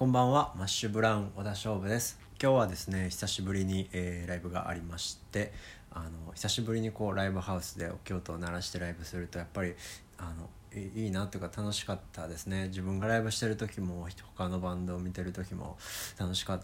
こんばんは。マッシュブラウン小田勝負です。今日はですね久しぶりに、えー、ライブがありましてあの久しぶりにこうライブハウスで京都を鳴らしてライブするとやっぱりあのいいなというか楽しかったですね。自分がライブしてる時も他のバンドを見てる時も楽しかっ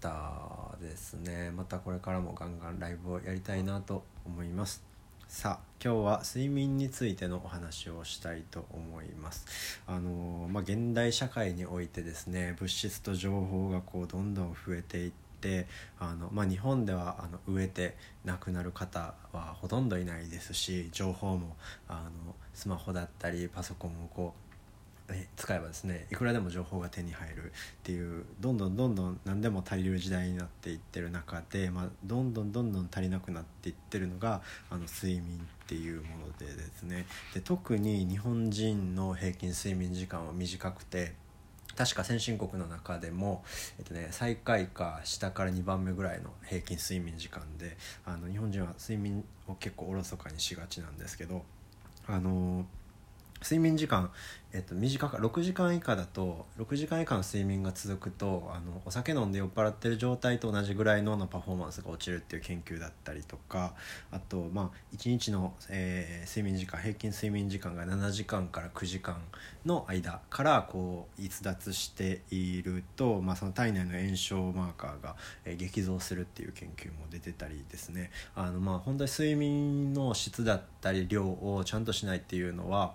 たですね。またこれからもガンガンライブをやりたいなと思います。さあ今日は睡眠についてのお話をしたいと思います。あのまあ、現代社会においてですね物質と情報がこうどんどん増えていってあの、まあ、日本ではあの植えて亡くなる方はほとんどいないですし情報もあのスマホだったりパソコンをこう使えばですねいくらでも情報が手に入るっていうどんどんどんどん何でも足りる時代になっていってる中で、まあ、どんどんどんどん足りなくなっていってるのがあの睡眠っていうものでですね。で特に日本人の平均睡眠時間は短くて確か先進国の中でも、えっとね、最下位か下から2番目ぐらいの平均睡眠時間であの日本人は睡眠を結構おろそかにしがちなんですけどあのー睡眠時間、えっと、短か6時間以下だと6時間以下の睡眠が続くとあのお酒飲んで酔っ払ってる状態と同じぐらい脳のパフォーマンスが落ちるっていう研究だったりとかあと、まあ、1日の、えー、睡眠時間平均睡眠時間が7時間から9時間の間からこう逸脱していると、まあ、その体内の炎症マーカーが、えー、激増するっていう研究も出てたりですね。あの、まあ、本当に睡眠の質だったり量をちゃんとしないっていうのは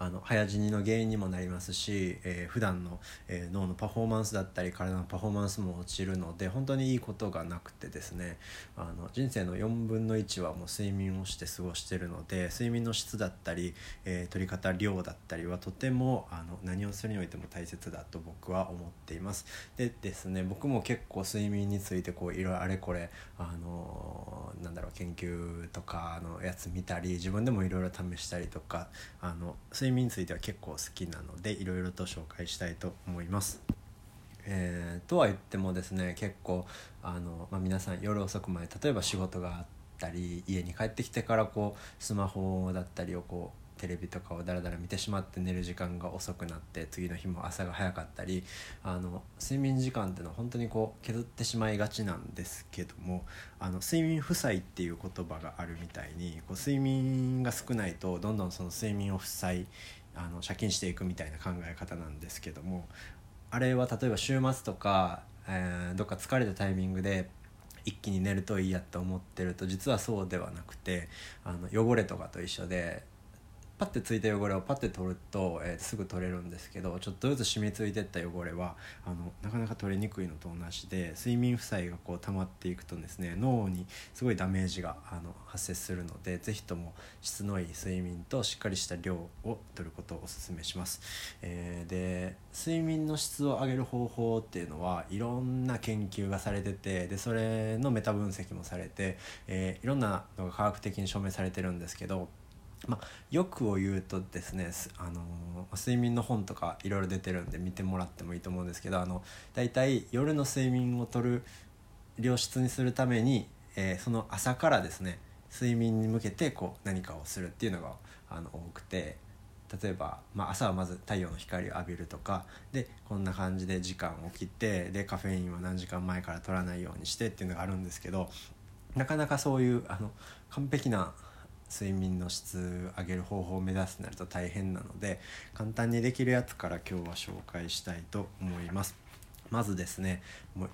あの早死にの原因にもなりますし、えー、普段の、えー、脳のパフォーマンスだったり体のパフォーマンスも落ちるので本当にいいことがなくてですねあの人生の4分の1はもう睡眠をして過ごしてるので睡眠の質だったり、えー、取り方量だったりはとてもあの何をするにおいても大切だと僕は思っています。でですね僕も結構睡眠についてこういろいろあれこれあのなんだろう研究とかのやつ見たり自分でもいろいろ試したりとかあの睡睡眠については結構好きなのでいろいろと紹介したいと思います。えー、とは言ってもですね結構あの、まあ、皆さん夜遅くまで例えば仕事があったり家に帰ってきてからこうスマホだったりをこうテレビとかをだらだら見てしまって寝る時間が遅くなって次の日も朝が早かったりあの睡眠時間っていうのは本当にこう削ってしまいがちなんですけどもあの睡眠負債っていう言葉があるみたいにこう睡眠が少ないとどんどんその睡眠を負債あの借金していくみたいな考え方なんですけどもあれは例えば週末とか、えー、どっか疲れたタイミングで一気に寝るといいやって思ってると実はそうではなくてあの汚れとかと一緒でパッてついた汚れをパッて取ると、えー、すぐ取れるんですけどちょっとずつ染みついてった汚れはあのなかなか取れにくいのと同じで睡眠負債がこう溜まっていくとですね脳にすごいダメージがあの発生するので是非とも質のいい睡眠としっかりした量を取ることをおすめします。えー、で睡眠の質を上げる方法っていうのはいろんな研究がされててでそれのメタ分析もされて、えー、いろんなのが科学的に証明されてるんですけどまあ、よくを言うとですね、あの睡眠の本とかいろいろ出てるんで見てもらってもいいと思うんですけどあのだいたい夜の睡眠をとる良質にするために、えー、その朝からですね睡眠に向けてこう何かをするっていうのがあの多くて例えば、まあ、朝はまず太陽の光を浴びるとかでこんな感じで時間を切ってでカフェインは何時間前から取らないようにしてっていうのがあるんですけどなかなかそういうあの完璧な睡眠の質上げる方法を目指すとなると大変なので簡単にできるやつから今日は紹介したいと思います。まずですねもう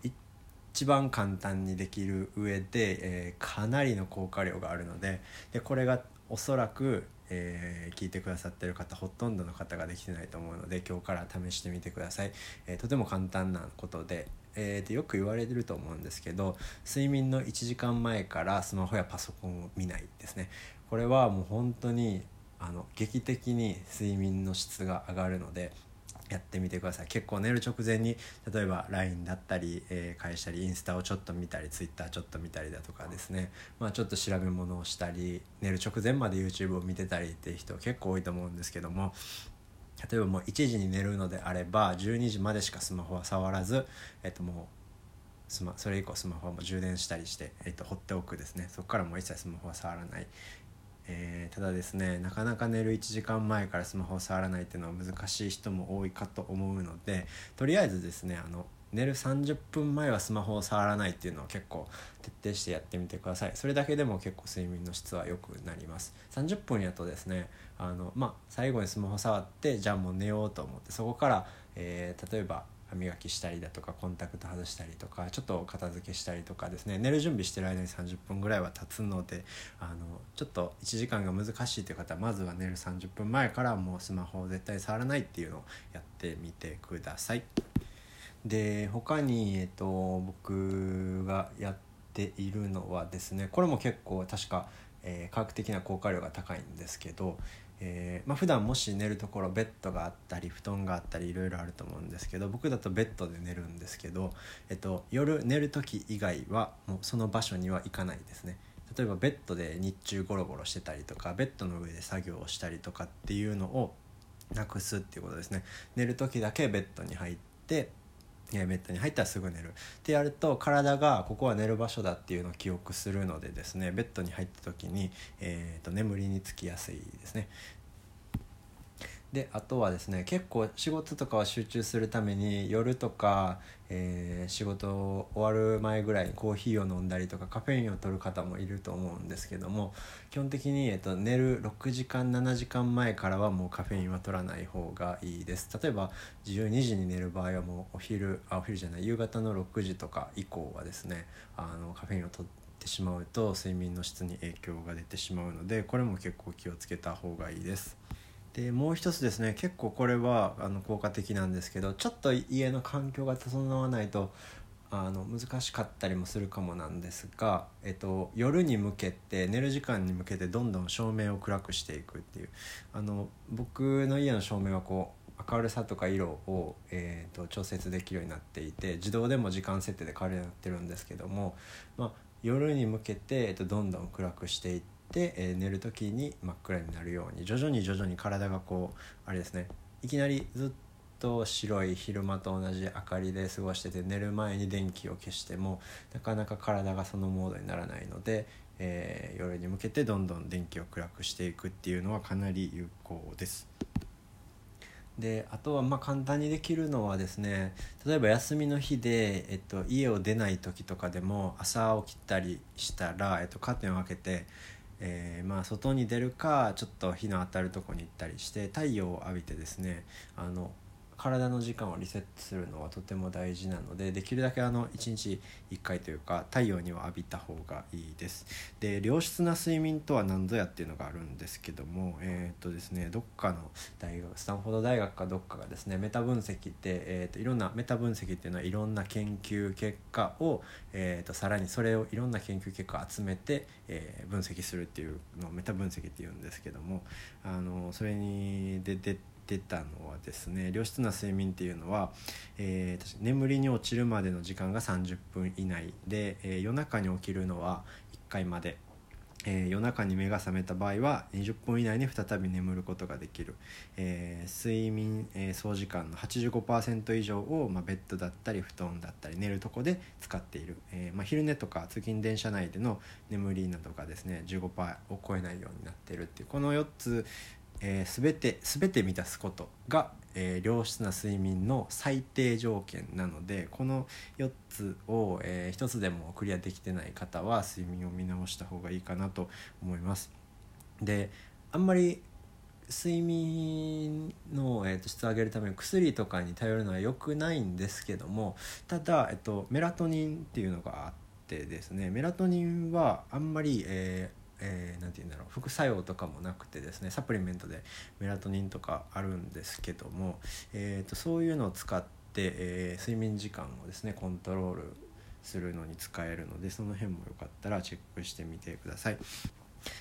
一番簡単にできる上で、えー、かなりの効果量があるのででこれがおそらく、えー、聞いてくださってる方ほとんどの方ができてないと思うので今日から試してみてください、えー、とても簡単なことでえー、よく言われてると思うんですけど睡眠の1時間前からスマホやパソコンを見ないですね。これはもう本当にあの劇的に睡眠の質が上がるのでやってみてください。結構寝る直前に例えば LINE だったり、えー、返したりインスタをちょっと見たり Twitter ちょっと見たりだとかですね、まあ、ちょっと調べ物をしたり寝る直前まで YouTube を見てたりっていう人結構多いと思うんですけども例えばもう1時に寝るのであれば12時までしかスマホは触らず、えっと、もうスマそれ以降スマホはも充電したりして、えっと、放っておくですね。そこからもう一切スマホは触らない。えー、ただですねなかなか寝る1時間前からスマホを触らないっていうのは難しい人も多いかと思うのでとりあえずですねあの寝る30分前はスマホを触らないっていうのを結構徹底してやってみてください。それだけでも結構睡眠の質は良くなります。30分やとですねあのまあ最後にスマホ触ってじゃあもう寝ようと思ってそこから、えー、例えば歯磨きしたりだとかコンタクト外したりとかちょっと片付けしたりとかですね寝る準備してる間に30分ぐらいは経つのであのちょっと1時間が難しいという方はまずは寝る30分前からもうスマホを絶対触らないっていうのをやってみてください。で他に、えっと、僕がやっているのはですねこれも結構確か、えー、科学的な効果量が高いんですけど、えーまあ普段もし寝るところベッドがあったり布団があったりいろいろあると思うんですけど僕だとベッドで寝るんですけど、えっと、夜寝る時以外はもうその場所には行かないですね。例えばベッドで日中ゴロゴロしてたりとかベッドの上で作業をしたりとかっていうのをなくすっていうことですね寝る時だけベッドに入ってベッドに入ったらすぐ寝る。ってやると体がここは寝る場所だっていうのを記憶するのでですねベッドに入った時に、えーと、眠りにつきやすいですね。であとはですね結構仕事とかは集中するために夜とか、えー、仕事終わる前ぐらいコーヒーを飲んだりとかカフェインを取る方もいると思うんですけども基本的に、えーと、寝る6時間7時間前からはもうカフェインは取らない方がいいです例えば12時に寝る場合はもうお昼あお昼じゃない夕方の6時とか以降はですねあのカフェインを取ってしまうと睡眠の質に影響が出てしまうのでこれも結構気をつけた方がいいです。でもう一つですね結構これはあの効果的なんですけどちょっと家の環境が整わないとあの難しかったりもするかもなんですが、えっと、夜に向けて寝る時間に向けてどんどん照明を暗くしていくっていうあの僕の家の照明はこう明るさとか色を、えーと、調節できるようになっていて自動でも時間設定で変わるようになってるんですけども、まあ、夜に向けて、えっと、どんどん暗くしていって。で、えー、寝る時に真っ暗になるように徐々に徐々に体がこうあれですねいきなりずっと白い昼間と同じ明かりで過ごしてて寝る前に電気を消してもなかなか体がそのモードにならないので、えー、夜に向けてどんどん電気を暗くしていくっていうのはかなり有効です。であとはまあ簡単にできるのはですね例えば休みの日で、えっと、家を出ない時とかでも朝起きたりしたら、えっと、カーテンを開けてえー、まあ外に出るかちょっと日の当たるとこに行ったりして太陽を浴びてですねあの体の時間をリセットするのはとても大事なのでできるだけあの1日1回というか太陽には浴びた方がいいです。で良質な睡眠とは何ぞやっていうのがあるんですけどもえっ、とですねどっかの大学スタンフォード大学かどっかがですねメタ分析って、えーと、いろんなメタ分析っていうのはいろんな研究結果を、えーと、さらにそれをいろんな研究結果を集めて、え、分析するっていうのをメタ分析っていうんですけどもあのそれに出てってたのはですね良質な睡眠っていうのは、えー、眠りに落ちるまでの時間が30分以内で、えー、夜中に起きるのは1回まで。えー、夜中に目が覚めた場合は20分以内に再び眠ることができる、えー、睡眠、えー、総時間の85%以上を、まあ、ベッドだったり布団だったり寝るとこで使っている、えまあ、昼寝とか通勤電車内での眠りなどがですね15%を超えないようになっているっていうこの4つえー、全て全て満たすことが、えー、良質な睡眠の最低条件なのでこの4つを、えー、1つでもクリアできてない方は睡眠を見直した方がいいかなと思います。であんまり睡眠の、えーと、質を上げるために薬とかに頼るのは良くないんですけどもただ、えーと、メラトニンっていうのがあってですねメラトニンはあんまり、ええー、て言うんだろう副作用とかもなくてですねサプリメントでメラトニンとかあるんですけども、えーと、そういうのを使って、えー、睡眠時間をですねコントロールするのに使えるのでその辺もよかったらチェックしてみてください。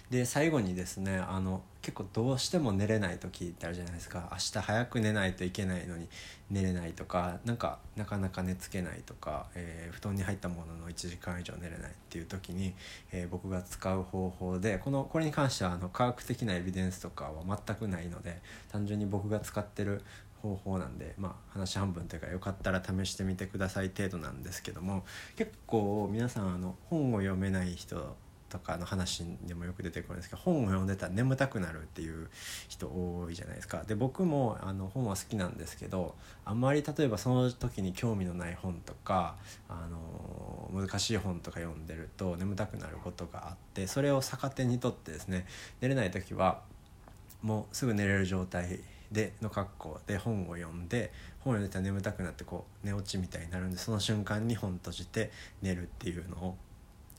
で最後にですねあの結構どうしても寝れない時ってあるじゃないですか。明日早く寝ないといけないのに寝れないとかなんかなかなか寝つけないとか、えー、布団に入ったものの1時間以上寝れないっていう時に、えー、僕が使う方法でこのこれに関してはあの科学的なエビデンスとかは全くないので単純に僕が使ってる方法なんで、まあ、話半分というかよかったら試してみてください程度なんですけども結構皆さんあの本を読めない人とかの話でもよく出てくるんですけど本を読んでたら眠たくなるっていう人多いじゃないですか。で僕もあの本は好きなんですけどあんまり例えばその時に興味のない本とかあの難しい本とか読んでると眠たくなることがあってそれを逆手にとってですね寝れない時はもうすぐ寝れる状態での格好で本を読んで本を読んでたら眠たくなってこう寝落ちみたいになるんでその瞬間に本閉じて寝るっていうのを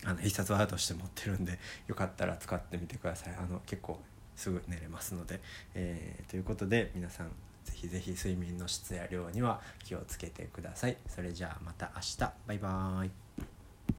あの必殺技として持ってるんでよかったら使ってみてください。あの結構すぐ寝れますので、えー、ということで皆さんぜひぜひ睡眠の質や量には気をつけてください。それじゃあまた明日。バイバーイ。